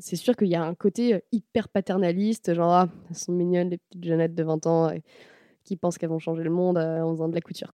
c'est sûr qu'il y a un côté hyper paternaliste, genre ah, elles sont mignonnes les petites jeunettes de 20 ans qui pensent qu'elles vont changer le monde en faisant de la couture.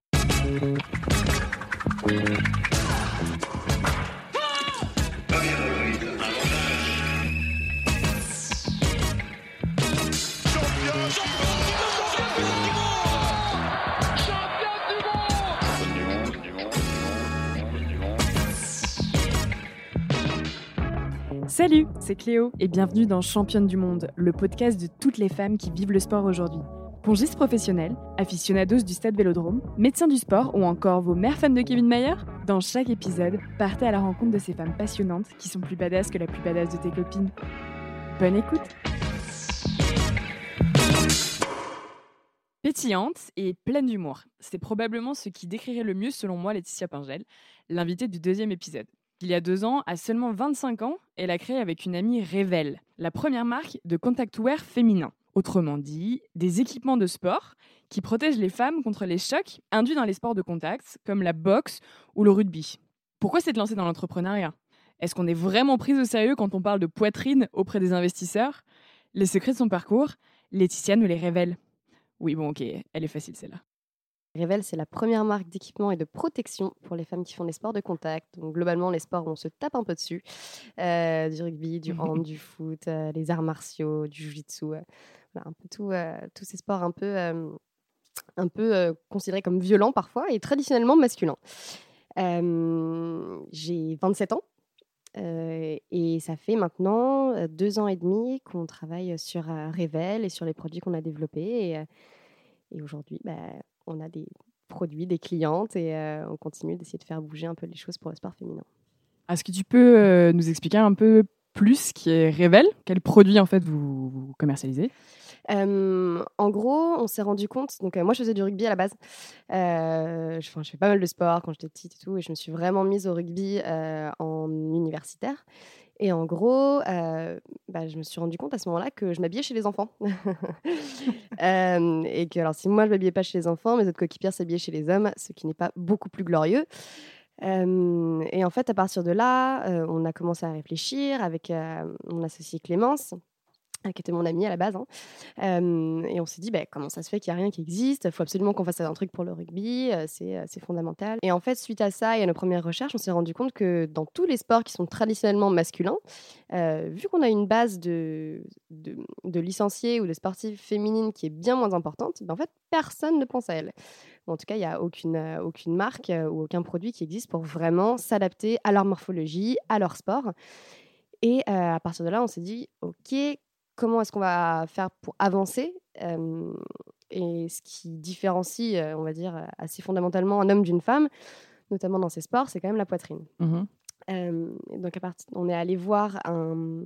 Salut, c'est Cléo et bienvenue dans Championne du Monde, le podcast de toutes les femmes qui vivent le sport aujourd'hui. Pongistes professionnels, aficionados du stade Vélodrome, médecins du sport ou encore vos mères fans de Kevin Mayer Dans chaque épisode, partez à la rencontre de ces femmes passionnantes qui sont plus badass que la plus badass de tes copines. Bonne écoute Pétillante et pleine d'humour, c'est probablement ce qui décrirait le mieux selon moi Laetitia Pingel, l'invitée du deuxième épisode. Il y a deux ans, à seulement 25 ans, elle a créé avec une amie Revel, la première marque de contact wear féminin. Autrement dit, des équipements de sport qui protègent les femmes contre les chocs induits dans les sports de contact, comme la boxe ou le rugby. Pourquoi s'être lancée dans l'entrepreneuriat? Est-ce qu'on est vraiment prise au sérieux quand on parle de poitrine auprès des investisseurs? Les secrets de son parcours, Laetitia nous les révèle. Oui, bon, ok, elle est facile celle-là. Revel, c'est la première marque d'équipement et de protection pour les femmes qui font des sports de contact. Donc, globalement, les sports où on se tape un peu dessus. Euh, du rugby, du hand, du foot, euh, les arts martiaux, du jiu-jitsu. Euh, un peu tout, tous ces sports un peu, un peu considérés comme violents parfois et traditionnellement masculins. J'ai 27 ans. et ça fait maintenant deux ans et demi qu'on travaille sur Revel et sur les produits qu'on a développés. Et, et aujourd'hui, bah, on a des produits, des clientes et euh, on continue d'essayer de faire bouger un peu les choses pour le sport féminin. Est-ce que tu peux euh, nous expliquer un peu plus ce qui est Revel? Quels produits en fait vous, commercialisez? Euh, en gros, on s'est rendu compte. Donc, moi, je faisais du rugby à la base. je, je, fais pas mal de sport quand j'étais petite et tout, et je me suis vraiment mise au rugby en universitaire. Et en gros, euh, bah, je me suis rendu compte à ce moment-là que je m'habillais chez les enfants. Euh, et que, alors, si moi je m'habillais pas chez les enfants, mes autres coéquipières s'habillaient chez les hommes, ce qui n'est pas beaucoup plus glorieux. Euh, et en fait, à partir de là, on a commencé à réfléchir avec mon associé Clémence qui était mon ami à la base. Hein. et on s'est dit, bah, comment ça se fait qu'il n'y a rien qui existe? Il faut absolument qu'on fasse un truc pour le rugby, c'est fondamental. Et en fait, suite à ça et à nos premières recherches, on s'est rendu compte que dans tous les sports qui sont traditionnellement masculins, vu qu'on a une base de, de, licenciés ou de sportives féminines qui est bien moins importante, ben, en fait, personne ne pense à elles. En tout cas, il n'y a aucune, aucune marque ou aucun produit qui existe pour vraiment s'adapter à leur morphologie, à leur sport. Et à partir de là, on s'est dit, OK, comment est-ce qu'on va faire pour avancer et ce qui différencie, on va dire, assez fondamentalement un homme d'une femme, notamment dans ces sports, c'est quand même la poitrine. Mmh donc, à on est allé voir un,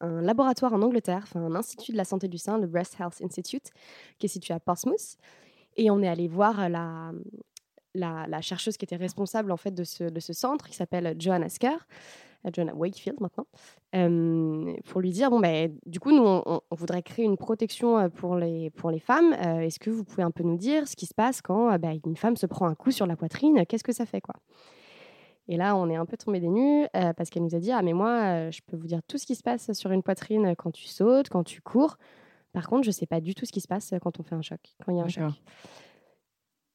laboratoire en Angleterre, un institut de la santé du sein, le Breast Health Institute, qui est situé à Portsmouth. Et on est allé voir la, la, chercheuse qui était responsable en fait de ce, de ce centre, qui s'appelle Joanna Asker, Joanna Wakefield maintenant, pour lui dire bon, ben, du coup, nous, on, voudrait créer une protection pour les, pour les femmes. Est-ce que vous pouvez un peu nous dire ce qui se passe quand ben, une femme se prend un coup sur la poitrine? Qu'est-ce que ça fait quoi? Et là, on est un peu tombé des nues parce qu'elle nous a dit Ah, mais moi, je peux vous dire tout ce qui se passe sur une poitrine quand tu sautes, quand tu cours. Par contre, je ne sais pas du tout ce qui se passe quand on fait un choc, quand il y a un choc.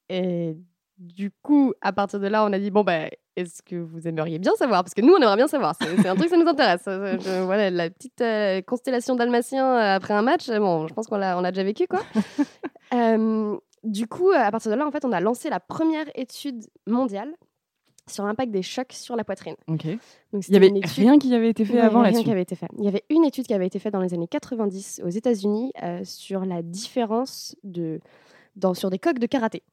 Et du coup, à partir de là, on a dit bon, ben, est-ce que vous aimeriez bien savoir? Parce que nous, on aimerait bien savoir. C'est un truc, ça nous intéresse. voilà, la petite euh, constellation dalmatien euh, après un match, bon, je pense qu'on l'a, on a déjà vécu, quoi. du coup, à partir de là, en fait, on a lancé la première étude mondiale sur l'impact des chocs sur la poitrine. Ok. Donc, il y avait rien qui avait été fait avant là-dessus. Rien qui avait été fait. Il y avait une étude qui avait été faite dans les années 90 aux États-Unis euh, sur la différence de dans, sur des coques de karaté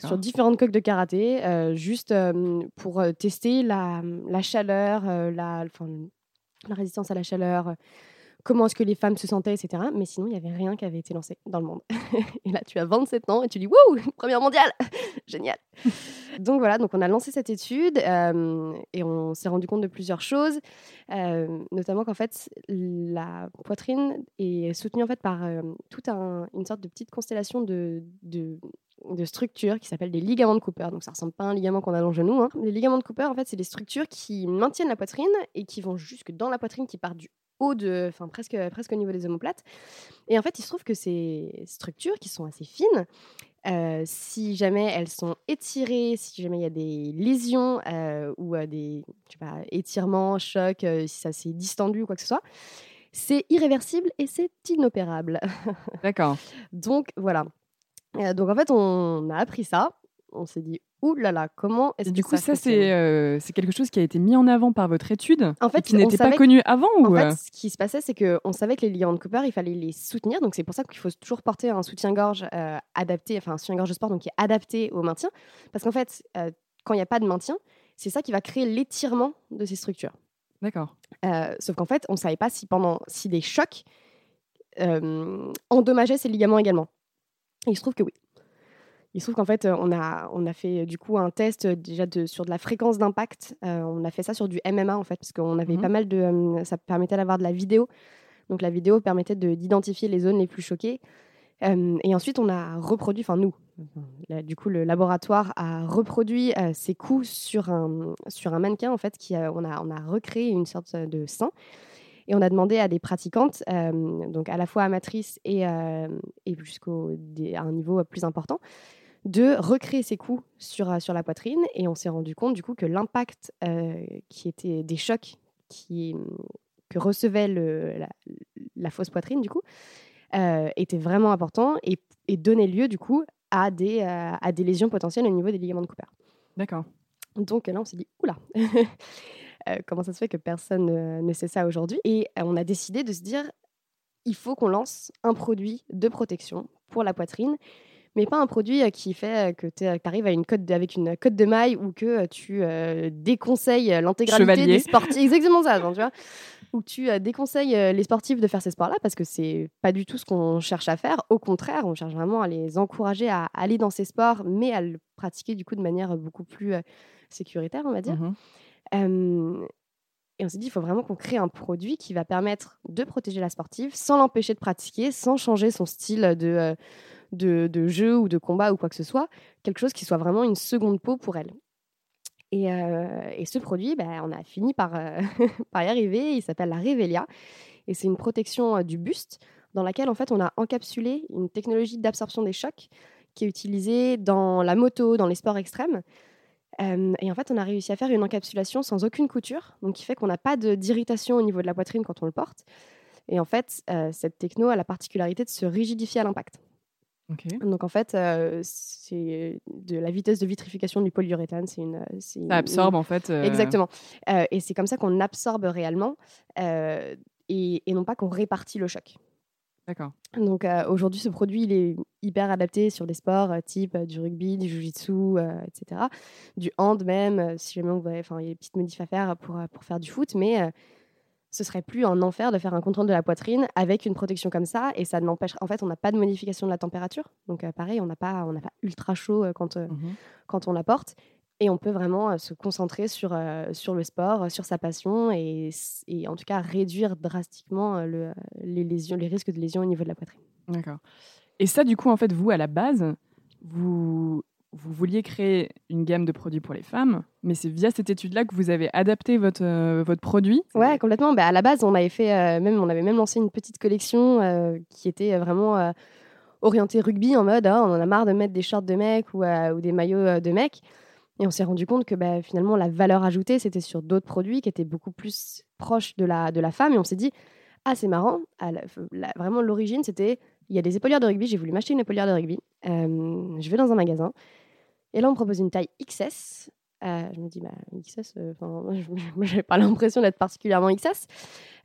sur différentes coques de karaté, euh, juste euh, pour euh, tester la, la chaleur, la, la résistance à la chaleur, comment est-ce que les femmes se sentaient, etc. Mais sinon, il n'y avait rien qui avait été lancé dans le monde. et là, tu as 27 ans et tu dis Wouh, première mondiale Génial Donc voilà, donc on a lancé cette étude et on s'est rendu compte de plusieurs choses, notamment qu'en fait, la poitrine est soutenue en fait par toute un, une sorte de petite constellation de, de de structures qui s'appellent des ligaments de Cooper. Donc ça ressemble pas à un ligament qu'on a dans le genou. Hein. Les ligaments de Cooper, en fait, c'est des structures qui maintiennent la poitrine et qui vont jusque dans la poitrine, qui partent du haut de, enfin presque, presque au niveau des omoplates. Et en fait, il se trouve que ces structures qui sont assez fines, euh, si jamais elles sont étirées, si jamais il y a des lésions euh, ou euh, des je sais pas, étirements, chocs, si ça s'est distendu ou quoi que ce soit, c'est irréversible et c'est inopérable. D'accord. donc voilà. Donc en fait, on a appris ça. On s'est dit ouh là là, comment est-ce que du coup, ça, c'est c'est quelque chose qui a été mis en avant par votre étude En fait, qui n'était pas connu avant ou En fait, ce qui se passait, c'est qu'on savait que les ligaments de Cooper, il fallait les soutenir. Donc c'est pour ça qu'il faut toujours porter un soutien-gorge adapté, enfin un soutien-gorge de sport, donc qui est adapté au maintien. Parce qu'en fait, quand il n'y a pas de maintien, c'est ça qui va créer l'étirement de ces structures. D'accord. sauf qu'en fait, on ne savait pas si pendant si des chocs endommageaient ces ligaments également. Et il se trouve que oui. Il se trouve qu'en fait, on a, on a fait du coup un test déjà de, sur de la fréquence d'impact. on a fait ça sur du MMA en fait, parce qu'on avait pas mmh mal de. ça permettait d'avoir de la vidéo. Donc la vidéo permettait d'identifier les zones les plus choquées. et ensuite, on a reproduit, enfin nous, du coup, le laboratoire a reproduit ces coups sur un, sur un mannequin en fait, qui on, a, on a recréé une sorte de sein. Et on a demandé à des pratiquantes, donc à la fois amatrices et, et jusqu'à un niveau plus important, de recréer ces coups sur, euh, sur la poitrine. Et on s'est rendu compte du coup que l'impact euh, qui était des chocs qui, que recevait le, la, fausse poitrine du coup euh, était vraiment important et, et, donnait lieu du coup à des, à des lésions potentielles au niveau des ligaments de Cooper. D'accord. Donc là, on s'est dit, oula, comment ça se fait que personne ne sait ça aujourd'hui Et on a décidé de se dire, il faut qu'on lance un produit de protection pour la poitrine mais pas un produit euh, qui fait euh, que tu arrives à une cote avec une cote de maille ou que euh, tu déconseilles l'intégralité des sportifs. Exactement ça, tu vois. Ou tu déconseilles les sportifs de faire ces sports-là parce que c'est pas du tout ce qu'on cherche à faire. Au contraire, on cherche vraiment à les encourager à aller dans ces sports, mais à le pratiquer du coup de manière beaucoup plus sécuritaire, on va dire. Mmh et on s'est dit, il faut vraiment qu'on crée un produit qui va permettre de protéger la sportive sans l'empêcher de pratiquer, sans changer son style de, de, jeu ou de combat ou quoi que ce soit, quelque chose qui soit vraiment une seconde peau pour elle. Et, euh, ce produit, ben, on a fini par, euh, par y arriver. Il s'appelle la Revelia. Et c'est une protection euh, du buste dans laquelle en fait on a encapsulé une technologie d'absorption des chocs qui est utilisée dans la moto, dans les sports extrêmes. Et en fait, on a réussi à faire une encapsulation sans aucune couture, donc qui fait qu'on n'a pas d'irritation au niveau de la poitrine quand on le porte. Et en fait, cette techno a la particularité de se rigidifier à l'impact. Donc en fait, euh, c'est de la vitesse de vitrification du polyuréthane. C'est une, ça absorbe en fait. Euh, Exactement. Euh, et c'est comme ça qu'on absorbe réellement et, et, non pas qu'on répartit le choc. D'accord. Donc aujourd'hui, ce produit, il est hyper adapté sur des sports type du rugby, du jiu-jitsu, etc. Du hand même, si jamais on voit, enfin, il y a des petites modifs à faire pour, pour faire du foot, mais ce serait plus un enfer de faire un contrôle de la poitrine avec une protection comme ça et ça n'empêche en fait on n'a pas de modification de la température donc euh, pareil on n'a pas on n'a pas ultra chaud euh, quand euh, mmh quand on la porte et on peut vraiment se concentrer sur sur le sport sur sa passion et, et en tout cas réduire drastiquement le, les lésions les risques de lésions au niveau de la poitrine d'accord et ça du coup en fait vous à la base vous vous vouliez créer une gamme de produits pour les femmes, mais c'est via cette étude-là que vous avez adapté votre, euh, votre produit? Ouais, complètement. Bah, à la base, on avait, fait, euh, même, on avait même lancé une petite collection euh, qui était vraiment orientée rugby, en mode ah, on en a marre de mettre des shorts de mecs ou, ou des maillots de mecs. Et on s'est rendu compte que bah, finalement, la valeur ajoutée, c'était sur d'autres produits qui étaient beaucoup plus proches de la, de la femme. Et on s'est dit, ah, c'est marrant. vraiment, l'origine, c'était il y a des épaulières de rugby. J'ai voulu m'acheter une épaulière de rugby. je vais dans un magasin. Et là, on me propose une taille XS. Euh, je me dis, bah, XS, euh, je n'avais pas l'impression d'être particulièrement XS,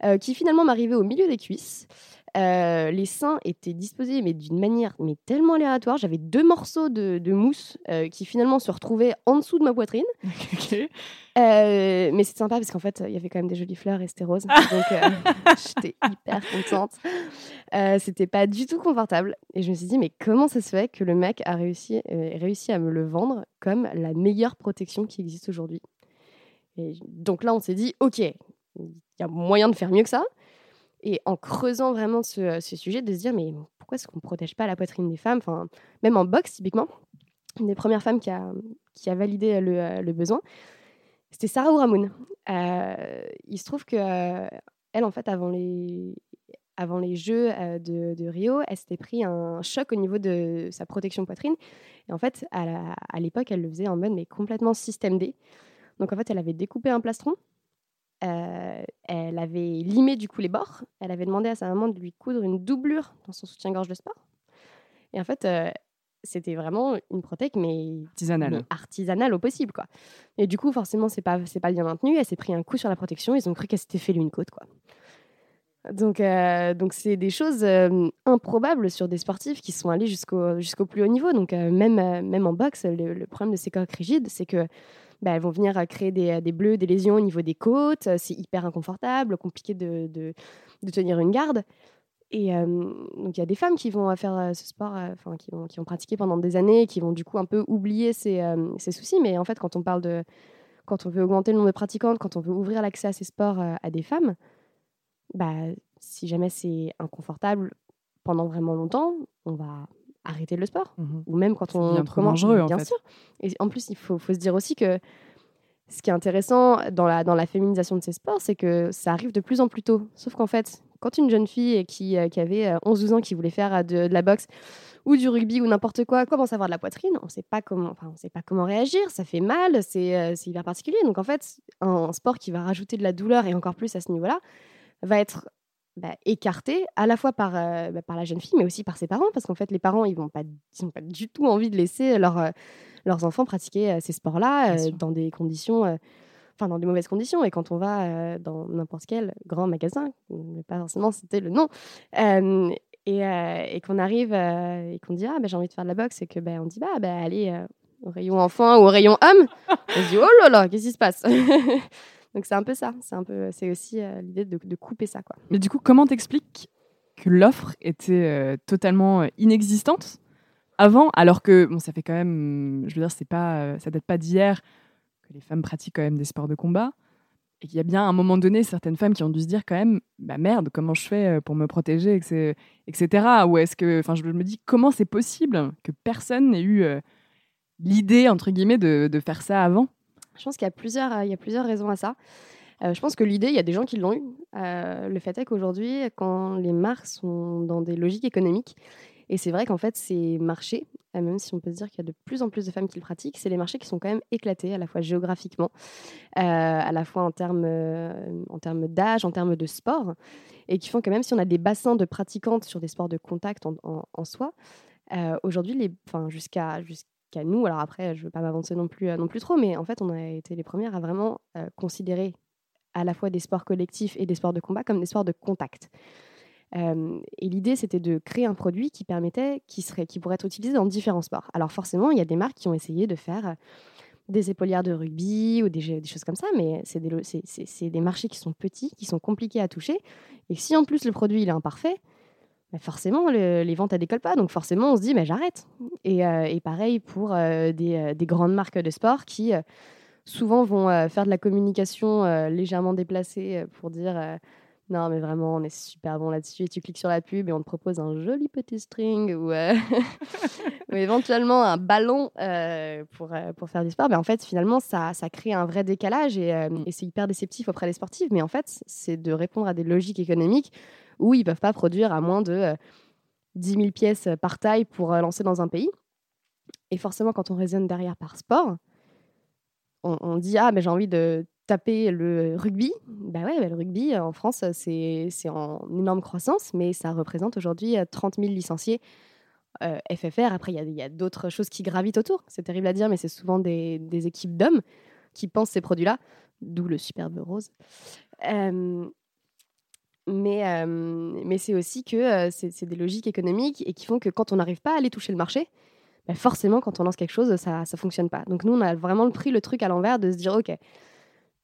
euh, qui finalement m'arrivait au milieu des cuisses. Euh, les seins étaient disposés mais d'une manière mais tellement aléatoire. J'avais deux morceaux de, mousse euh, qui finalement se retrouvaient en dessous de ma poitrine. Euh, mais c'est sympa parce qu'en fait, il y avait quand même des jolies fleurs et c'était rose. donc j'étais hyper contente. c'était pas du tout confortable. Et je me suis dit, mais comment ça se fait que le mec a réussi, réussi à me le vendre comme la meilleure protection qui existe aujourd'hui? Et donc là, on s'est dit, OK, il y a moyen de faire mieux que ça. Et en creusant vraiment ce, sujet, de se dire, mais pourquoi est-ce qu'on ne protège pas la poitrine des femmes? Enfin, Même en boxe, typiquement, une des premières femmes qui a, validé le, le besoin, c'était Sarah Ouramoun. Euh, il se trouve que euh, en fait, avant les, avant les Jeux de, de, Rio, elle s'était pris un choc au niveau de sa protection poitrine. Et en fait, à l'époque, elle le faisait en mode mais complètement système D. Donc en fait, elle avait découpé un plastron. Elle avait limé du coup les bords. Elle avait demandé à sa maman de lui coudre une doublure dans son soutien-gorge de sport. Et en fait, c'était vraiment une prothèque, mais artisanale, artisanale au possible, quoi. Et du coup, forcément, c'est pas, c'est pas bien maintenu. Elle s'est pris un coup sur la protection. Ils ont cru qu'elle s'était fait une côte, quoi. Donc, euh, donc c'est des choses euh, improbables sur des sportifs qui sont allés jusqu'au jusqu'au plus haut niveau. Donc, euh, même, même en boxe, le, problème de ces coques rigides, c'est que bah, elles vont venir créer des, des, bleus, des lésions au niveau des côtes. C'est hyper inconfortable, compliqué de, tenir une garde. Et donc, il y a des femmes qui vont faire ce sport, enfin, qui, vont, qui ont pratiqué pendant des années, qui vont du coup un peu oublier ces, ces soucis. Mais en fait, quand on parle de. Quand on veut augmenter le nombre de pratiquantes, quand on veut ouvrir l'accès à ces sports à des femmes, bah, si jamais c'est inconfortable pendant vraiment longtemps, on va arrêter le sport. Mmh Ou même quand on commence, dangereux, bien en sûr. Et en plus, il faut, faut, se dire aussi que ce qui est intéressant dans la, dans la féminisation de ces sports, c'est que ça arrive de plus en plus tôt. Sauf qu'en fait, quand une jeune fille qui, euh, qui avait 11-12 euh, ans, qui voulait faire euh, de, de, la boxe ou du rugby ou n'importe quoi, commence à avoir de la poitrine, on ne sait pas comment, enfin, on sait pas comment réagir, ça fait mal, c'est hyper particulier. Donc en fait, un sport qui va rajouter de la douleur et encore plus à ce niveau-là, va être bah, écarté à la fois par, euh, bah, par la jeune fille, mais aussi par ses parents, parce qu'en fait, les parents, ils n'ont pas, pas du tout envie de laisser leur, euh, leurs enfants pratiquer euh, ces sports-là dans des conditions, enfin dans des mauvaises conditions. Et quand on va dans n'importe quel grand magasin, mais pas forcément citer le nom, et, et qu'on arrive et qu'on dit ah ben j'ai envie de faire de la boxe, et que ben on dit bah, bah allez au rayon enfant ou au rayon homme, on se dit oh là là, qu'est-ce qui se passe? Donc c'est un peu ça, c'est un peu, c'est aussi euh, l'idée de, couper ça, quoi. Mais du coup, comment t'expliques que l'offre était euh, totalement euh, inexistante avant, alors que bon, ça fait quand même, je veux dire, c'est pas, ça date pas d'hier que les femmes pratiquent quand même des sports de combat et qu'il y a bien à un moment donné certaines femmes qui ont dû se dire quand même, bah merde, comment je fais pour me protéger, etc. Ou est-ce que, enfin, je me dis comment c'est possible que personne n'ait eu l'idée entre guillemets de faire ça avant? Je pense qu'il y a plusieurs, euh, y a plusieurs raisons à ça. Euh, je pense que l'idée, il y a des gens qui l'ont eu. Euh, le fait est qu'aujourd'hui, quand les marques sont dans des logiques économiques, et c'est vrai qu'en fait, ces marchés, même si on peut se dire qu'il y a de plus en plus de femmes qui le pratiquent, c'est les marchés qui sont quand même éclatés, à la fois géographiquement, à la fois en termes, en termes d'âge, en termes de sport, et qui font que même si on a des bassins de pratiquantes sur des sports de contact en, en, soi, aujourd'hui, jusqu'à qu'à nous. Alors après, je ne veux pas m'avancer non plus, euh, non plus trop, mais en fait, on a été les premières à vraiment euh, considérer à la fois des sports collectifs et des sports de combat comme des sports de contact. Euh, et l'idée, c'était de créer un produit qui permettait, qui, serait, qui pourrait être utilisé dans différents sports. Alors forcément, il y a des marques qui ont essayé de faire des épaulières de rugby ou des, choses comme ça, mais c'est des, des, marchés qui sont petits, qui sont compliqués à toucher. Et si en plus le produit il est imparfait, forcément, les ventes ne décollent pas. Donc forcément, on se dit, mais j'arrête. Et, euh, pareil pour euh, euh, des, grandes marques de sport qui souvent vont faire de la communication légèrement déplacée pour dire, non, mais vraiment, on est super bon là-dessus. Et tu cliques sur la pub et on te propose un joli petit string ou, éventuellement un ballon pour, pour faire du sport. Mais en fait, finalement, ça, ça crée un vrai décalage et, et c'est hyper déceptif auprès des sportifs. Mais en fait, c'est de répondre à des logiques économiques où ils ne peuvent pas produire à moins de 10 euh, 000 pièces par taille pour euh, lancer dans un pays. Et forcément, quand on raisonne derrière par sport, on, dit Ah, mais j'ai envie de taper le rugby. Bah ouais, bah, le rugby en France, c'est en énorme croissance, mais ça représente aujourd'hui 30 euh, 000 licenciés FFR. Après, il y a, d'autres choses qui gravitent autour. C'est terrible à dire, mais c'est souvent des, équipes d'hommes qui pensent ces produits-là, d'où le superbe rose. Mais, mais c'est aussi que c'est des logiques économiques et qui font que quand on n'arrive pas à aller toucher le marché, bah, forcément, quand on lance quelque chose, ça ne fonctionne pas. Donc nous, on a vraiment pris le truc à l'envers de se dire, OK,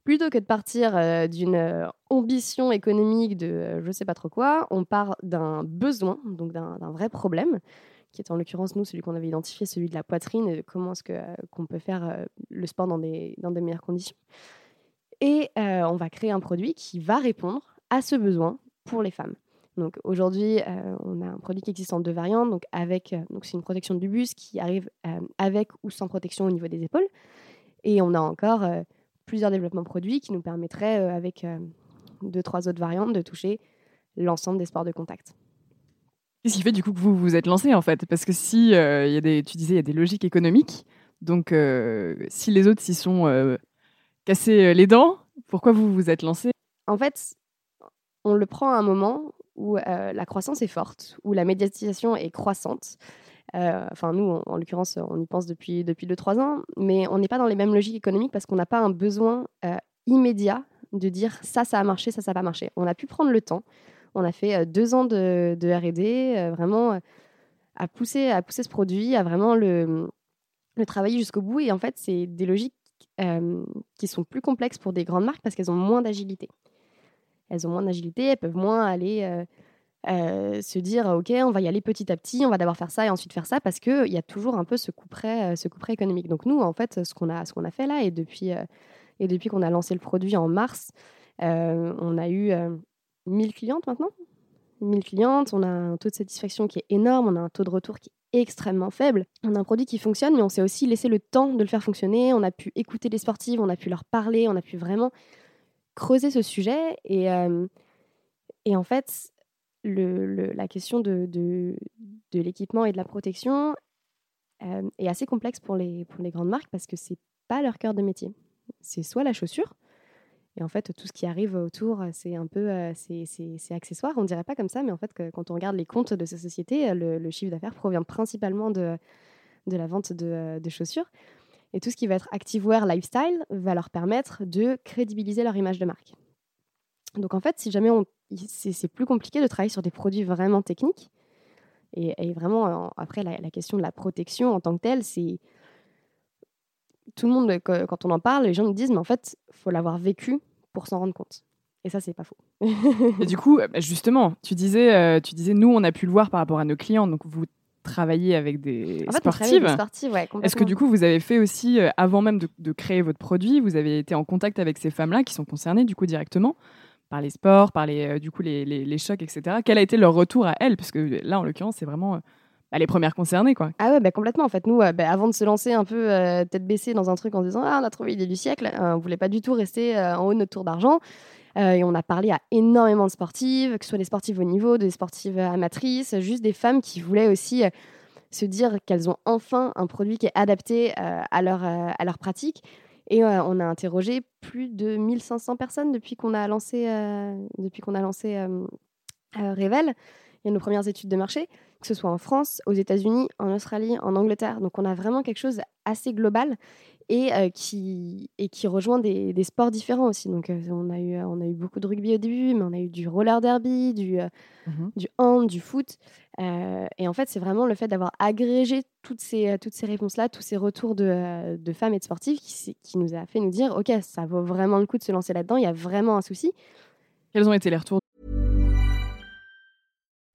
plutôt que de partir d'une ambition économique de je ne sais pas trop quoi, on part d'un besoin, donc d'un vrai problème, qui est en l'occurrence, nous, celui qu'on avait identifié, celui de la poitrine, et comment est-ce qu'on peut faire le sport dans des, dans des meilleures conditions. Et on va créer un produit qui va répondre à ce besoin pour les femmes. Donc aujourd'hui, euh, on a un produit qui existe en deux variantes. Donc avec, euh, donc c'est une protection du bus qui arrive euh, avec ou sans protection au niveau des épaules. Et on a encore plusieurs développements produits qui nous permettraient, avec deux, trois autres variantes, de toucher l'ensemble des sports de contact. Qu'est-ce qui fait du coup que vous vous êtes lancé en fait? Parce que si il y a des, tu disais, il y a des logiques économiques, donc si les autres s'y sont cassés les dents, pourquoi vous vous êtes lancé? En fait, on le prend à un moment où la croissance est forte, où la médiatisation est croissante. enfin, nous, en, l'occurrence, on y pense depuis 2-3 ans, mais on n'est pas dans les mêmes logiques économiques parce qu'on n'a pas un besoin immédiat de dire ça, ça a marché, ça, ça n'a pas marché. On a pu prendre le temps. On a fait deux ans de, RD, vraiment à, pousser, à pousser ce produit, à vraiment le, le travailler jusqu'au bout. Et en fait, c'est des logiques qui sont plus complexes pour des grandes marques parce qu'elles ont moins d'agilité elles ont moins d'agilité, elles peuvent moins aller euh, euh, se dire ok, on va y aller petit à petit, on va d'abord faire ça et ensuite faire ça parce qu'il y a toujours un peu ce coup près, euh, ce coup économique. Donc nous, en fait, ce qu'on a, ce qu'on a fait là et depuis, et depuis qu'on a lancé le produit en mars, on a eu 1000 clientes maintenant. 1000 clientes, on a un taux de satisfaction qui est énorme, on a un taux de retour qui est extrêmement faible. On a un produit qui fonctionne, mais on s'est aussi laissé le temps de le faire fonctionner. On a pu écouter les sportives, on a pu leur parler, on a pu vraiment creuser ce sujet. Et, et en fait, la question de, de, l'équipement et de la protection est assez complexe pour les, pour les grandes marques parce que c'est pas leur cœur de métier. C'est soit la chaussure, et en fait, tout ce qui arrive autour, c'est un peu, c'est accessoire. On dirait pas comme ça, mais en fait, quand on regarde les comptes de ces sociétés, le, chiffre d'affaires provient principalement de, de la vente de, de chaussures. Et tout ce qui va être activewear lifestyle va leur permettre de crédibiliser leur image de marque. Donc en fait, si jamais c'est, plus compliqué de travailler sur des produits vraiment techniques. Et, vraiment, après, la, question de la protection en tant que telle, c'est tout le monde, quand on en parle, les gens nous disent, mais en fait, faut l'avoir vécu pour s'en rendre compte. Et ça, c'est pas faux. et du coup, bah, justement, tu disais, euh, tu disais, nous, on a pu le voir par rapport à nos clients. Donc, vous travailler avec des en fait, sportives. ouais, Est-ce que du coup, vous avez fait aussi, euh, avant même de, créer votre produit, vous avez été en contact avec ces femmes-là qui sont concernées du coup directement par les sports, par les, euh, du coup, les, les, chocs, etc. Quel a été leur retour à elles? Parce que là, en l'occurrence, c'est vraiment euh, bah, les premières concernées. Quoi. Ah ouais, bah, complètement. En fait, nous, bah, avant de se lancer un peu tête baissée dans un truc en se disant Ah, on a trouvé l'idée du siècle, on voulait pas du tout rester en haut de notre tour d'argent. Et on a parlé à énormément de sportives, que ce soit des sportives au niveau, des sportives amatrices, juste des femmes qui voulaient aussi se dire qu'elles ont enfin un produit qui est adapté euh, à, leur, euh, à leur pratique. Et euh, on a interrogé plus de 1500 personnes depuis qu'on a lancé, depuis qu'on a lancé Revel. Il y a nos premières études de marché, que ce soit en France, aux États-Unis, en Australie, en Angleterre. Donc on a vraiment quelque chose assez global et, euh, qui, et qui rejoint des, des, sports différents aussi. Donc, euh, on, a eu, on a eu beaucoup de rugby au début, mais on a eu du roller derby, du, euh, mmh du hand, du foot. et en fait, c'est vraiment le fait d'avoir agrégé toutes ces, toutes ces réponses-là, tous ces retours de, de, femmes et de sportifs qui, qui nous a fait nous dire Ok, ça vaut vraiment le coup de se lancer là-dedans, il y a vraiment un souci. Quels ont été les retours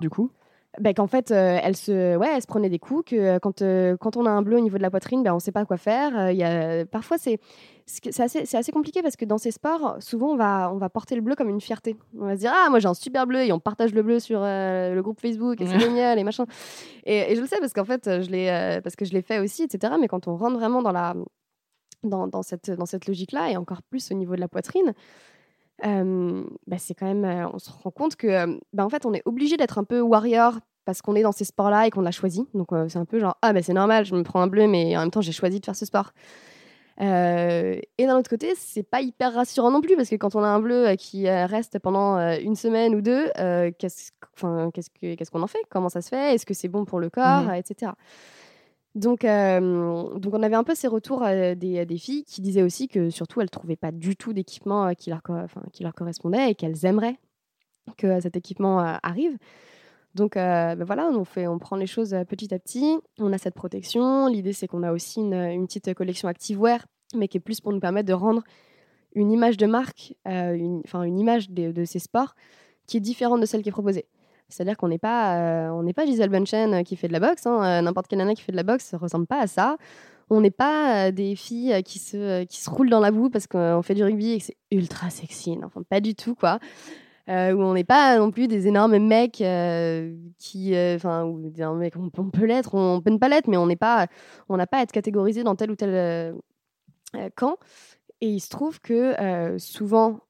Du coup? Bah, qu'en fait, euh, elle, se, ouais, elle se prenait des coups, que euh, quand, euh, quand on a un bleu au niveau de la poitrine, bah, on ne sait pas quoi faire. Il y a, parfois, c'est c'est assez, assez, compliqué parce que dans ces sports, souvent, on va, on va porter le bleu comme une fierté. On va se dire, ah, moi j'ai un super bleu et on partage le bleu sur le groupe Facebook et c'est génial et machin. Et, et, je le sais parce qu'en fait, je l'ai parce que je l'ai fait aussi, etc. Mais quand on rentre vraiment dans la, dans, dans cette, dans cette logique-là, et encore plus au niveau de la poitrine, bah c'est quand même, on se rend compte que, bah en fait, on est obligé d'être un peu warrior parce qu'on est dans ces sports-là et qu'on l'a choisi. Donc c'est un peu genre, ah bah c'est normal, je me prends un bleu, mais en même temps, j'ai choisi de faire ce sport. et d'un autre côté, c'est pas hyper rassurant non plus parce que quand on a un bleu qui reste pendant une semaine ou deux, qu'est-ce qu'on en fait? Comment ça se fait? Est-ce que c'est bon pour le corps, mmh etc. Donc, on avait un peu ces retours des, filles qui disaient aussi que surtout elles ne trouvaient pas du tout d'équipement qui, leur, correspondait et qu'elles aimeraient que cet équipement arrive. Donc ben voilà, on, fait, on prend les choses petit à petit. On a cette protection. L'idée c'est qu'on a aussi une, petite collection activewear, mais qui est plus pour nous permettre de rendre une image de marque, une, une image de, ces sports qui est différente de celle qui est proposée. C'est-à-dire qu'on n'est pas, on n'est pas Gisèle Bunchen qui fait de la boxe. Hein, N'importe quelle nana qui fait de la boxe ne ressemble pas à ça. On n'est pas des filles qui se, qui se roulent dans la boue parce qu'on fait du rugby et que c'est ultra sexy. Enfin, pas du tout, quoi. Euh, on n'est pas non plus des énormes mecs euh, qui, euh, enfin, des mecs, on, peut l'être, on, peut ne pas l'être, mais on n'est pas, on n'a pas à être catégorisé dans tel ou tel camp. Et il se trouve que souvent,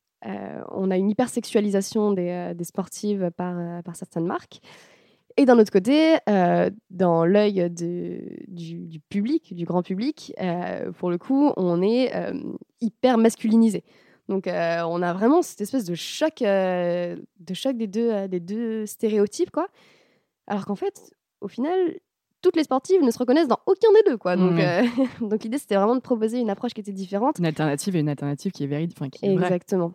on a une hypersexualisation des, des sportives par, par certaines marques. Et d'un autre côté, dans l'œil du, du, public, du grand public, pour le coup, on est hyper masculinisé. Donc euh, on a vraiment cette espèce de choc, euh, de choc des deux, euh, des deux stéréotypes, quoi. Alors qu'en fait, au final, toutes les sportives ne se reconnaissent dans aucun des deux, quoi. Donc, mmh. donc l'idée, c'était vraiment de proposer une approche qui était différente. Une alternative et une alternative qui est véridique, enfin, Exactement.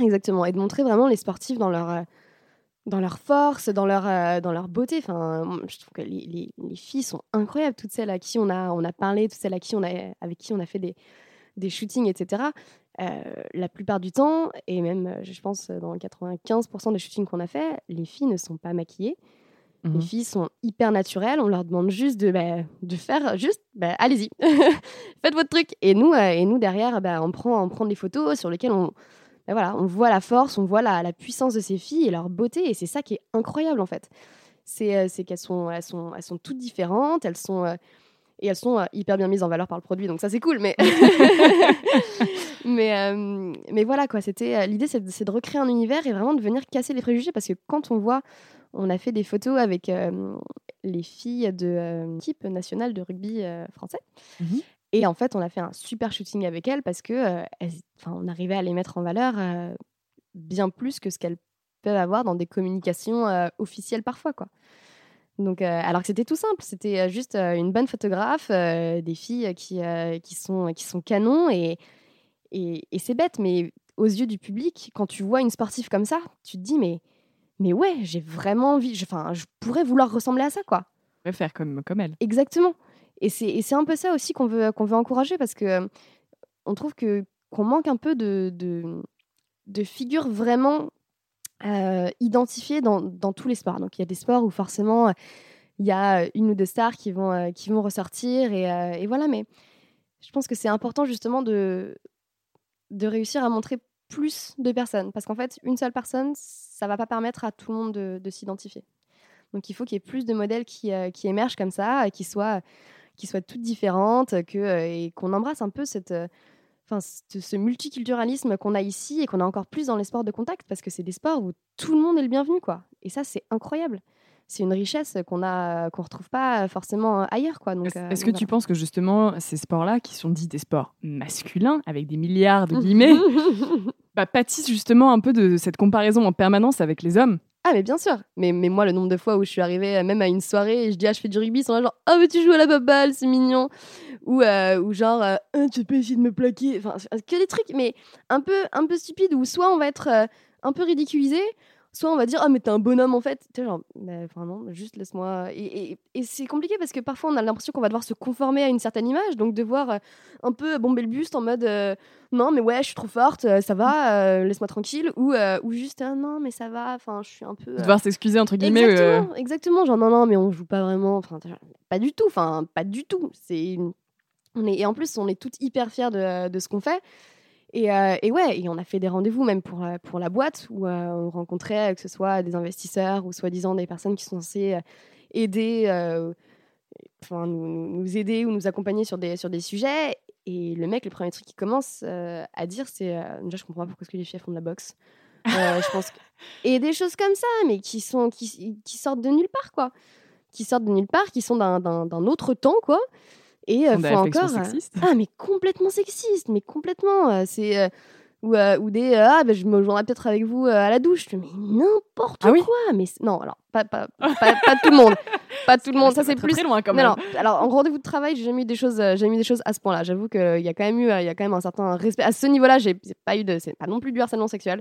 Exactement. Et de montrer vraiment les sportifs dans leur dans leur force, dans leur, dans leur beauté. Enfin, je trouve que les, les, les, filles sont incroyables, toutes celles à qui on a, on a parlé, toutes celles à qui on a, avec qui on a fait des, des shootings, etc. Euh, la plupart du temps, et même euh, je pense dans 95% des shootings qu'on a fait, les filles ne sont pas maquillées. Les mmh filles sont hyper naturelles. On leur demande juste de, bah, de faire juste, bah, allez-y, faites votre truc. Et nous, euh, et nous derrière, bah, on, prend, on prend des photos sur lesquelles on, voilà, on voit la force, on voit la, la, puissance de ces filles et leur beauté. Et c'est ça qui est incroyable en fait. C'est qu'elles sont, elles sont, elles sont toutes différentes. Elles sont et elles sont hyper bien mises en valeur par le produit, donc ça c'est cool. Mais mais euh, mais voilà quoi, c'était euh, l'idée, c'est de, recréer un univers et vraiment de venir casser les préjugés parce que quand on voit, on a fait des photos avec euh, les filles de l'équipe nationale de rugby français. Mmh et en fait, on a fait un super shooting avec elles parce que on arrivait à les mettre en valeur bien plus que ce qu'elles peuvent avoir dans des communications officielles parfois quoi. Donc, euh, alors que c'était tout simple, c'était euh, juste euh, une bonne photographe, des filles qui, qui, sont, qui sont canons et, et, c'est bête, mais aux yeux du public, quand tu vois une sportive comme ça, tu te dis mais, mais ouais, j'ai vraiment envie, enfin, je, pourrais vouloir ressembler à ça, quoi. Faire comme, comme elle. Exactement. Et c'est un peu ça aussi qu'on veut, qu'on veut encourager parce que on trouve que qu'on manque un peu de, de, figures vraiment euh, identifiés dans, dans, tous les sports. Donc il y a des sports où forcément il y a une ou deux stars qui vont, euh, qui vont ressortir et, euh, et, voilà. Mais je pense que c'est important justement de, de réussir à montrer plus de personnes parce qu'en fait une seule personne ça va pas permettre à tout le monde de, de s'identifier. Donc il faut qu'il y ait plus de modèles qui, qui émergent comme ça, qui soient, qui soient toutes différentes que, et qu'on embrasse un peu cette enfin, ce multiculturalisme qu'on a ici et qu'on a encore plus dans les sports de contact parce que c'est des sports où tout le monde est le bienvenu, quoi. Et ça, c'est incroyable. C'est une richesse qu'on a, qu'on retrouve pas forcément ailleurs, quoi. Donc, est-ce, euh, que tu penses que justement ces sports-là, qui sont dits des sports masculins avec des milliards de guillemets, bah, pâtissent justement un peu de cette comparaison en permanence avec les hommes? Ah mais bien sûr, mais, mais moi le nombre de fois où je suis arrivée euh, même à une soirée et je dis ah je fais du rugby, sont là genre ah mais tu joues à la baballe, c'est mignon. Ou euh, ou genre euh, ah, tu peux essayer de me plaquer, enfin que des trucs mais un peu un peu stupides où soit on va être un peu ridiculisé soit on va dire ah mais t'es un bonhomme en fait. Tu genre mais enfin non juste laisse-moi. Et, et, c'est compliqué parce que parfois on a l'impression qu'on va devoir se conformer à une certaine image donc devoir euh, un peu bomber le buste en mode euh, non mais ouais je suis trop forte euh, ça va laisse-moi tranquille. Ou ou juste ah, non mais ça va enfin je suis un peu devoir s'excuser entre guillemets exactement, exactement genre non non mais on joue pas vraiment. Enfin pas du tout enfin pas du tout. C'est on est et en plus on est toutes hyper fiers de, de ce qu'on fait euh, et, ouais, et on a fait des rendez-vous même pour, euh, pour la boîte où euh, on rencontrait que ce soit des investisseurs ou soi-disant des personnes qui sont censées aider, enfin nous, nous, aider ou nous accompagner sur des, sur des sujets. Et le mec, le premier truc qu'il commence à dire, c'est déjà je comprends pas pourquoi -ce que les filles font de la boxe. je pense Et des choses comme ça, mais qui, sont, qui, qui sortent de nulle part, quoi. Qui sortent de nulle part, qui sont d'un autre temps, quoi. Et euh, faut encore. Euh, ah, mais complètement sexiste, mais complètement. Euh, c'est. Ou, ou, des ah ben je me joindrai peut-être avec vous à la douche mais n'importe ah quoi mais non alors pas, pas, pas, pas, tout le monde pas tout le monde ça, c'est plus très loin quand même. alors en rendez-vous de travail j'ai jamais eu des choses j'ai mis des choses à ce point là j'avoue qu'il y a quand même eu il y a quand même un certain respect à ce niveau là j'ai pas eu de c'est pas non plus du harcèlement sexuel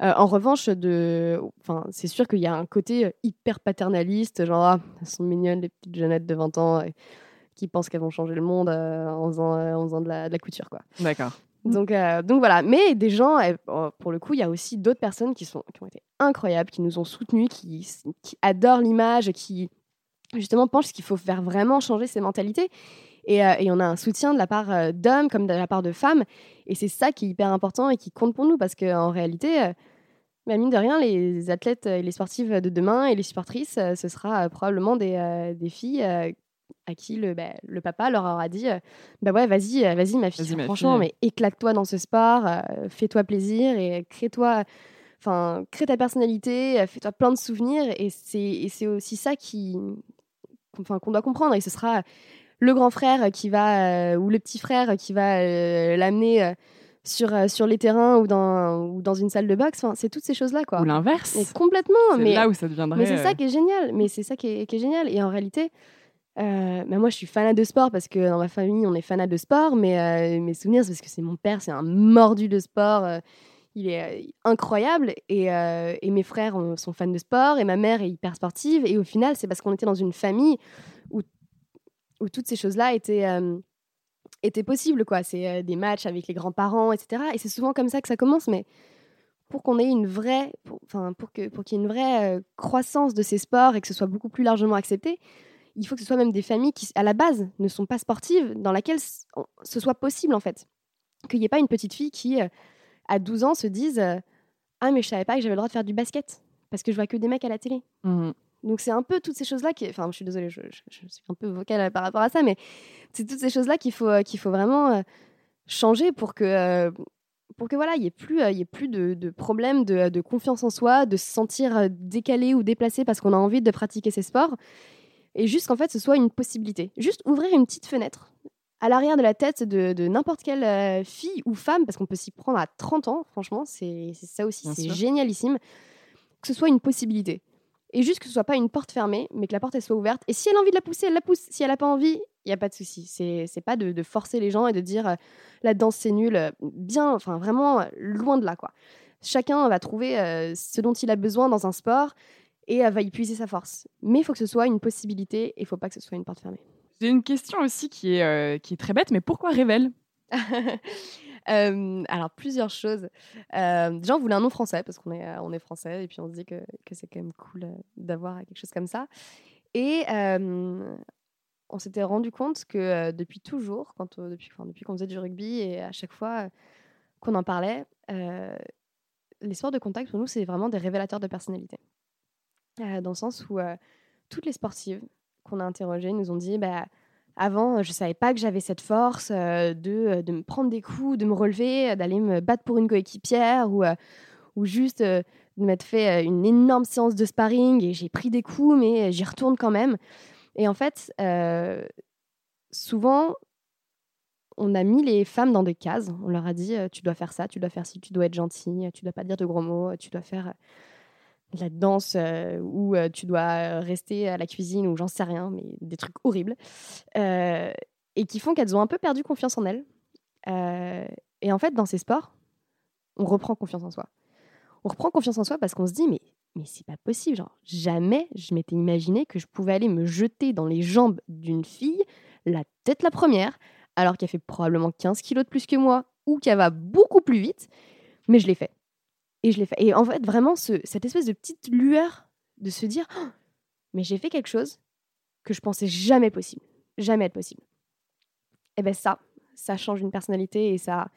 en revanche de enfin c'est sûr qu'il y a un côté hyper paternaliste genre ah, elles sont mignonnes les petites jeunettes de 20 ans et, qui pensent qu'elles vont changer le monde euh, en faisant, euh, en faisant de, la, de, la, couture. quoi. D'accord. Donc, euh, donc voilà. Mais des gens, eh, oh, pour le coup, il y a aussi d'autres personnes qui, sont, qui ont été incroyables, qui nous ont soutenus, qui, qui adorent l'image, qui justement pensent qu'il faut faire vraiment changer ces mentalités. Et, euh, et, on a un soutien de la part d'hommes comme de la part de femmes. Et c'est ça qui est hyper important et qui compte pour nous parce qu'en réalité, euh, bah, mine de rien, les athlètes et les sportives de demain et les supportrices, ce sera probablement des, des filles à qui le, bah, le, papa leur aura dit bah ouais vas-y vas-y ma fille franchement mais éclate-toi dans ce sport fais-toi plaisir et crée-toi enfin crée ta personnalité fais-toi plein de souvenirs et c'est aussi ça qui enfin qu'on doit comprendre et ce sera le grand frère qui va ou le petit frère qui va l'amener sur, sur les terrains ou dans, ou dans une salle de boxe. Enfin, c'est toutes ces choses-là. Quoi. Ou l'inverse. Complètement. C'est là où ça deviendrait. Mais c'est ça qui est génial. Mais c'est ça qui est, qui est, génial. Et en réalité, euh, bah, moi, je suis fanat de sport parce que dans ma famille, on est fanat de sport. Mais euh, mes souvenirs, c'est parce que c'est mon père, c'est un mordu de sport. Euh, il est incroyable. Et, et, mes frères sont fans de sport. Et ma mère est hyper sportive. Et au final, c'est parce qu'on était dans une famille où, où toutes ces choses-là étaient, étaient possibles. Quoi. C'est des matchs avec les grands-parents, etc. Et c'est souvent comme ça que ça commence. Mais pour qu'on ait une vraie, pour, pour qu'il y ait une vraie croissance de ces sports et que ce soit beaucoup plus largement accepté, il faut que ce soit même des familles qui, à la base, ne sont pas sportives, dans laquelle ce soit possible, en fait. Qu'il n'y ait pas une petite fille qui, euh, à 12 ans, se dise euh, Ah, mais je savais pas que j'avais le droit de faire du basket, parce que je vois que des mecs à la télé. Mmh. Donc, c'est un peu toutes ces choses-là qui. Enfin, je suis désolée, je, suis un peu vocale par rapport à ça, mais c'est toutes ces choses-là qu'il faut, euh, qu'il faut vraiment changer pour que. pour que voilà, il n'y ait plus, il y ait plus de, de problèmes de, de, confiance en soi, de se sentir décalé ou déplacé parce qu'on a envie de pratiquer ces sports et juste qu'en fait ce soit une possibilité. Juste ouvrir une petite fenêtre à l'arrière de la tête de, n'importe quelle euh, fille ou femme, parce qu'on peut s'y prendre à 30 ans, franchement, c'est ça aussi, c'est génialissime, que ce soit une possibilité. Et juste que ce soit pas une porte fermée, mais que la porte elle soit ouverte. Et si elle a envie de la pousser, elle la pousse. Si elle n'a pas envie, il n'y a pas de souci. C'est pas de, forcer les gens et de dire euh, la danse c'est nul. Euh, bien, enfin vraiment loin de là quoi. Chacun va trouver ce dont il a besoin dans un sport et elle va y puiser sa force. Mais il faut que ce soit une possibilité et il ne faut pas que ce soit une porte fermée. J'ai une question aussi qui est, euh, qui est très bête, mais pourquoi Révèle euh, alors, plusieurs choses. Euh, déjà, on voulait un nom français parce qu'on est, on est français et puis on se dit que, que c'est quand même cool d'avoir quelque chose comme ça. Et on s'était rendu compte que depuis toujours, quand, depuis, depuis qu'on faisait du rugby et à chaque fois qu'on en parlait, les sports de contact pour nous, c'est vraiment des révélateurs de personnalité. Euh, dans le sens où euh, toutes les sportives qu'on a interrogées nous ont dit bah, avant, je ne savais pas que j'avais cette force euh, de, de, me prendre des coups, de me relever, d'aller me battre pour une coéquipière ou, ou juste de m'être fait une énorme séance de sparring et j'ai pris des coups, mais j'y retourne quand même. Et en fait, souvent, on a mis les femmes dans des cases. On leur a dit tu dois faire ça, tu dois faire ci, tu dois être gentille, tu dois pas dire de gros mots, tu dois faire la danse euh, où euh, tu dois rester à la cuisine ou j'en sais rien, mais des trucs horribles, euh, et qui font qu'elles ont un peu perdu confiance en elles. et en fait, dans ces sports, on reprend confiance en soi. On reprend confiance en soi parce qu'on se dit, mais, mais c'est pas possible, genre, jamais je m'étais imaginé que je pouvais aller me jeter dans les jambes d'une fille, la tête la première, alors qu'elle fait probablement 15 kilos de plus que moi ou qu'elle va beaucoup plus vite, mais je l'ai fait. Et je l'ai fait. Et en fait, vraiment, ce, cette espèce de petite lueur de se dire «Oh, Mais j'ai fait quelque chose que je pensais jamais possible. Jamais être possible. Et bien, ça, ça change une personnalité et ça,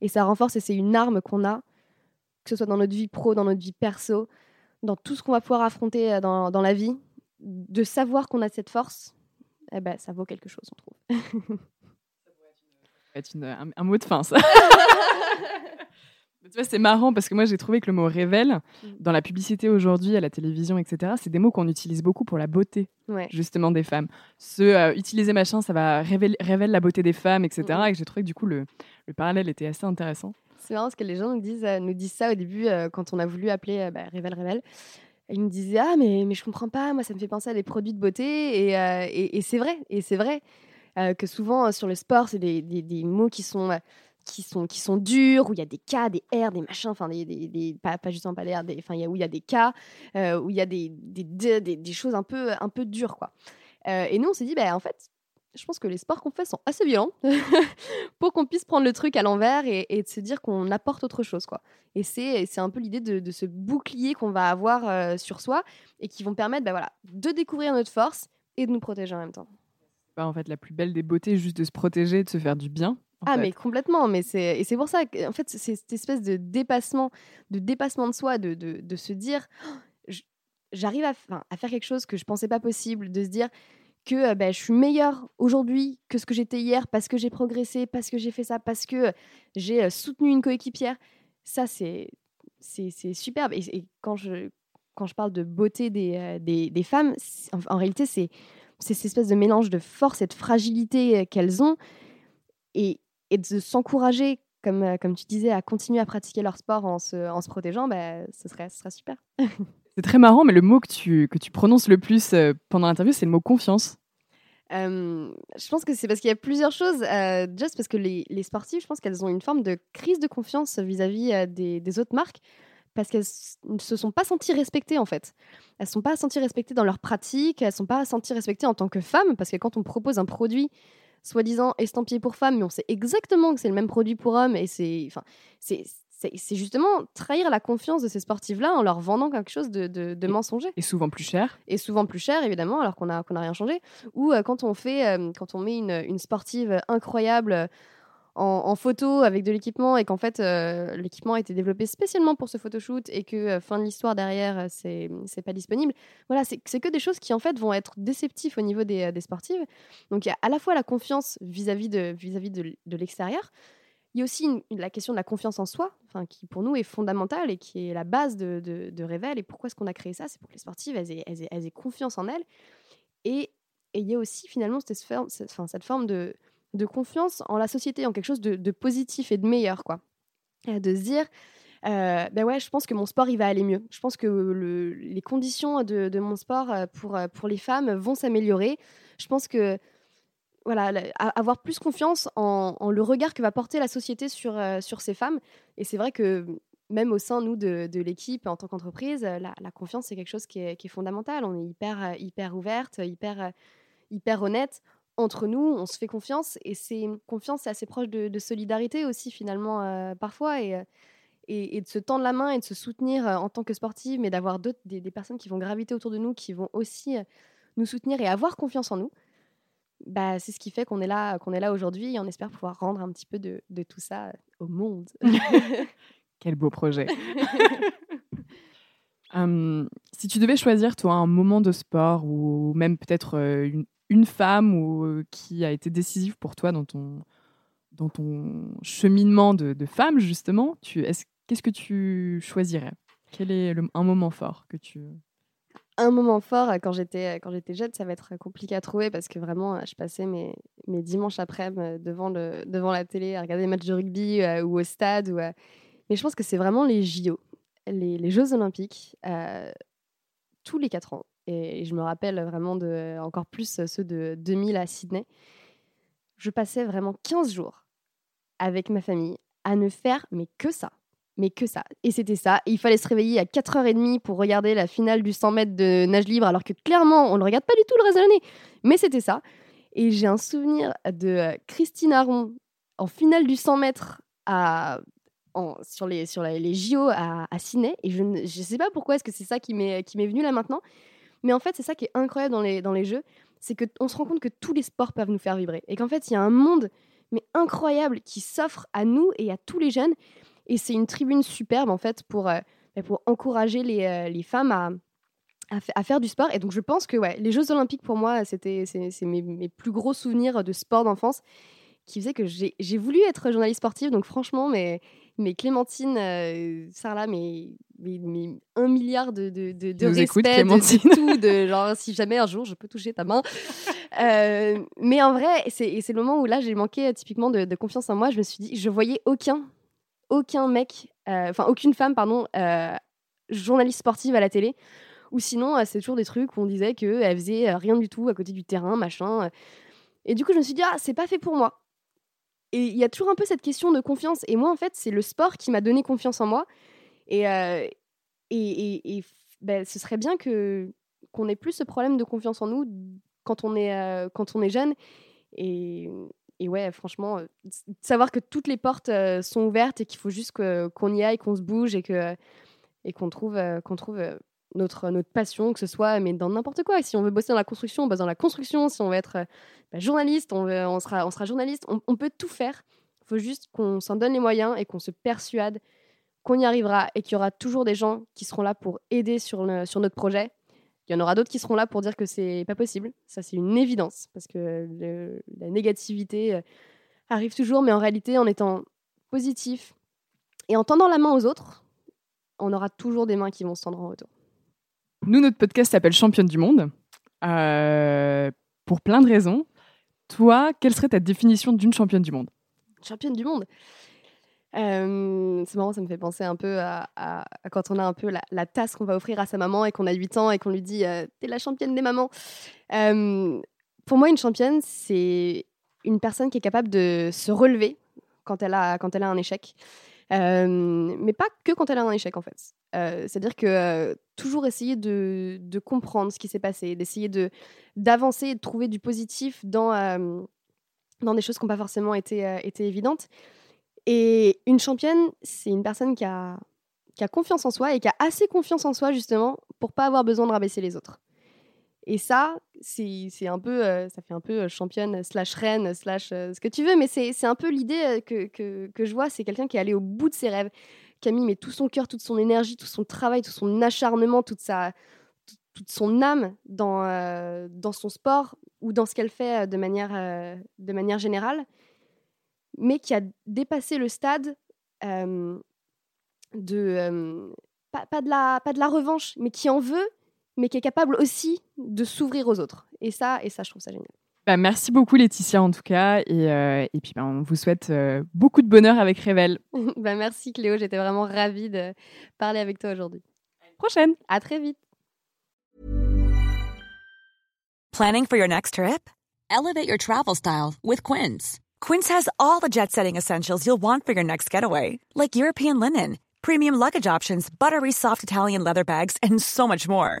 et ça renforce. Et c'est une arme qu'on a, que ce soit dans notre vie pro, dans notre vie perso, dans tout ce qu'on va pouvoir affronter euh, dans, dans la vie. De savoir qu'on a cette force, eh ben, ça vaut quelque chose, on trouve. ça être une, un, un, mot de fin, ça. Tu vois, c'est marrant parce que moi, j'ai trouvé que le mot révèle, mm. dans la publicité aujourd'hui, à la télévision, etc., c'est des mots qu'on utilise beaucoup pour la beauté, justement, des femmes. Ce euh, utiliser machin, ça va révéler, révèle la beauté des femmes, etc. Mm. Et j'ai trouvé que du coup, le, le, parallèle était assez intéressant. C'est marrant parce que les gens nous disent, euh, nous disent ça au début euh, quand on a voulu appeler bah, Révèle, Révèle. Ils me disaient Ah, mais, mais je comprends pas, moi, ça me fait penser à des produits de beauté. Et, et, et c'est vrai, et c'est vrai. que souvent sur le sport, c'est des, des, des, mots qui sont qui sont, qui sont durs, où il y a des cas, des R, des machins, enfin, des, des, pas, pas justement pas des R, des, où il y a des cas, euh, où il y a des, des, choses un peu, un peu dures, quoi. Euh, et nous, on s'est dit, bah, en fait, je pense que les sports qu'on fait sont assez violents pour qu'on puisse prendre le truc à l'envers et, de se dire qu'on apporte autre chose. Quoi. Et c'est un peu l'idée de, ce bouclier qu'on va avoir euh, sur soi et qui vont permettre bah, voilà, de découvrir notre force et de nous protéger en même temps. Bah, en fait, la plus belle des beautés, juste de se protéger, de se faire du bien. Ah mais complètement, mais c'est et c'est pour ça que en fait c'est cette espèce de dépassement, de dépassement de soi, de, de, de se dire «Oh, j'arrive à, à, faire quelque chose que je pensais pas possible, de se dire que bah, je suis meilleure aujourd'hui que ce que j'étais hier parce que j'ai progressé, parce que j'ai fait ça, parce que j'ai soutenu une coéquipière. Ça, c'est c'est superbe. Et, quand, je, quand je parle de beauté des, des, des femmes, en, réalité, c'est cette espèce de mélange de force et de fragilité qu'elles ont et, et de s'encourager, comme, comme tu disais, à continuer à pratiquer leur sport en se, en se protégeant, bah, ce, serait, ce serait super. C'est très marrant, mais le mot que tu, que tu prononces le plus euh, pendant l'interview, c'est le mot confiance. je pense que c'est parce qu'il y a plusieurs choses. Euh, juste parce que les, les sportifs, je pense qu'elles ont une forme de crise de confiance vis-à-vis euh, des, des, autres marques parce qu'elles ne se sont pas senties respectées en fait. Elles ne sont pas senties respectées dans leur pratique, elles ne sont pas senties respectées en tant que femmes parce que quand on propose un produit soi-disant estampillé pour femmes, mais on sait exactement que c'est le même produit pour hommes et c'est, enfin, c'est c'est justement trahir la confiance de ces sportifs-là en leur vendant quelque chose de, de, mensonger. Et souvent plus cher. Et souvent plus cher, évidemment, alors qu'on n'a qu'on a rien changé. Ou euh, quand, on fait, euh, quand on met une, une sportive incroyable euh, en, photo avec de l'équipement et qu'en fait, l'équipement a été développé spécialement pour ce photoshoot et que fin de l'histoire derrière, c'est pas disponible. Voilà, c'est que des choses qui en fait vont être déceptives au niveau des, des sportives. Donc il y a à la fois la confiance vis-à-vis de, vis -vis de, de l'extérieur, il y a aussi la question de la confiance en soi, qui pour nous est fondamentale et qui est la base de, de, Révèle. Et pourquoi est-ce qu'on a créé ça? C'est pour que les sportives elles aient, confiance en elles. Et, il y a aussi finalement cette, cette forme de, de, confiance en la société, en quelque chose de, positif et de meilleur. quoi. De se dire, euh, ben ouais, je pense que mon sport, il va aller mieux. Je pense que le, les conditions de, mon sport euh, pour, euh, pour les femmes vont s'améliorer. Je pense que voilà, avoir plus confiance en, le regard que va porter la société sur, sur ces femmes. Et c'est vrai que même au sein, nous, de, l'équipe, en tant qu'entreprise, la, confiance, c'est quelque chose qui est, qui est, fondamental. On est hyper, hyper ouverte, hyper, hyper honnête. Entre nous, on se fait confiance. Et c'est confiance, c'est assez proche de, solidarité aussi, finalement, parfois. Et, et, de se tendre la main et de se soutenir en tant que sportive, mais d'avoir d'autres, des, des, personnes qui vont graviter autour de nous, qui vont aussi nous soutenir et avoir confiance en nous bah, c'est ce qui fait qu'on est là, qu'on est là aujourd'hui et on espère pouvoir rendre un petit peu de, de tout ça au monde. Quel beau projet. si tu devais choisir, toi, un moment de sport ou même peut-être une, une, femme ou, qui a été décisive pour toi dans ton, dans ton cheminement de, femme, justement, qu'est-ce que tu choisirais? Quel est un moment fort que tu un moment fort quand j'étais quand j'étais jeune, ça va être compliqué à trouver parce que vraiment, je passais mes, mes dimanches après-midi devant, devant la télé à regarder des matchs de rugby ou au stade. Ou, Mais je pense que c'est vraiment les JO, les, les Jeux Olympiques, tous les quatre ans. Et, je me rappelle vraiment de, encore plus ceux de 2000 à Sydney. Je passais vraiment 15 jours avec ma famille à ne faire mais que ça mais que ça. Et c'était ça. il fallait se réveiller à 4h30 pour regarder la finale du 100 mètres de nage libre, alors que clairement, on ne le regarde pas du tout le reste de l'année. Mais c'était ça. Et j'ai un souvenir de euh, Christine Aron en finale du 100 mètres à, sur, les, sur les JO à, Sydney. Et je ne sais pas pourquoi est-ce que c'est ça qui m'est venu là maintenant. Mais en fait, c'est ça qui est incroyable dans les, dans les jeux. C'est qu'on se rend compte que tous les sports peuvent nous faire vibrer. Et qu'en fait, il y a un monde mais incroyable qui s'offre à nous et à tous les jeunes. Et c'est une tribune superbe, en fait, pour, euh, bah, pour encourager les, euh, les femmes à, à, faire du sport. Et donc, je pense que ouais, les Jeux Olympiques, pour moi, c'était c'est mes, mes, plus gros souvenirs de sport d'enfance qui faisaient que j'ai voulu être journaliste sportive. Donc, franchement, mes, mes Clémentine, euh, Sarla, mes, un milliard de, de, de, de respect, de, tout, de genre, si jamais un jour je peux toucher ta main. mais en vrai, c'est le moment où là, j'ai manqué typiquement de, confiance en moi. Je me suis dit, je voyais aucun aucun mec, euh, enfin aucune femme, pardon, euh, journaliste sportive à la télé. Ou sinon, euh, c'est toujours des trucs où on disait qu'elle faisait rien du tout à côté du terrain, machin. Et du coup, je me suis dit, ah, c'est pas fait pour moi. Et il y a toujours un peu cette question de confiance. Et moi, en fait, c'est le sport qui m'a donné confiance en moi. Et, et, ben, ce serait bien que qu'on ait plus ce problème de confiance en nous quand on est, quand on est jeune Et, et ouais, franchement, euh, savoir que toutes les portes euh, sont ouvertes et qu'il faut juste qu'on y aille, qu'on se bouge et que et qu'on trouve, euh, qu'on trouve euh, notre, notre passion, que ce soit mais dans n'importe quoi. Si on veut bosser dans la construction, on bosse dans la construction. Si on veut être euh, bah, journaliste, on, sera, on sera journaliste. On, peut tout faire. Il faut juste qu'on s'en donne les moyens et qu'on se persuade qu'on y arrivera et qu'il y aura toujours des gens qui seront là pour aider sur, sur notre projet. Il y en aura d'autres qui seront là pour dire que c'est pas possible. Ça, c'est une évidence parce que la négativité euh, arrive toujours, mais en réalité, en étant positif et en tendant la main aux autres, on aura toujours des mains qui vont se tendre en retour. Nous, notre podcast s'appelle Championne du monde. euh, pour plein de raisons. Toi, quelle serait ta définition d'une championne du monde? Championne du monde? Euh, c'est marrant, ça me fait penser un peu à, quand on a un peu la, tasse qu'on va offrir à sa maman et qu'on a 8 ans et qu'on lui dit euh, T'es la championne des mamans. Euh, pour moi, une championne, c'est une personne qui est capable de se relever quand elle a, quand elle a un échec. Mais pas que quand elle a un échec, en fait. Euh, C'est-à-dire que euh, toujours essayer de, de comprendre ce qui s'est passé, d'essayer de d'avancer et de trouver du positif dans, euh, dans des choses qui n'ont pas forcément été, été évidentes. Et une championne, c'est une personne qui a, qui a confiance en soi et qui a assez confiance en soi, justement, pour pas avoir besoin de rabaisser les autres. Et ça, c'est un peu, euh, ça fait un peu euh, championne slash reine slash euh, ce que tu veux, mais c'est un peu l'idée que, que, je vois, c'est quelqu'un qui est allé au bout de ses rêves, mis mais, tout son cœur, toute son énergie, tout son travail, tout son acharnement, toute, sa, tout- toute son âme dans, dans son sport ou dans ce qu'elle fait de manière, de manière générale, mais qui a dépassé le stade de, pas de la, pas de la revanche, mais qui en veut, mais qui est capable aussi de s'ouvrir aux autres. Et ça, et ça, je trouve ça génial. Bah, Merci beaucoup Laetitia en tout cas. Et, euh, et puis bah, on vous souhaite euh, beaucoup de bonheur avec Revel. bah, merci Cléo, j'étais vraiment ravie de parler avec toi aujourd'hui. Prochaine À très vite. Planning for your next trip? Elevate your travel style with Quince. Quince has all the jet setting essentials you'll want for your next getaway, like European linen, premium luggage options, buttery soft Italian leather bags, and so much more.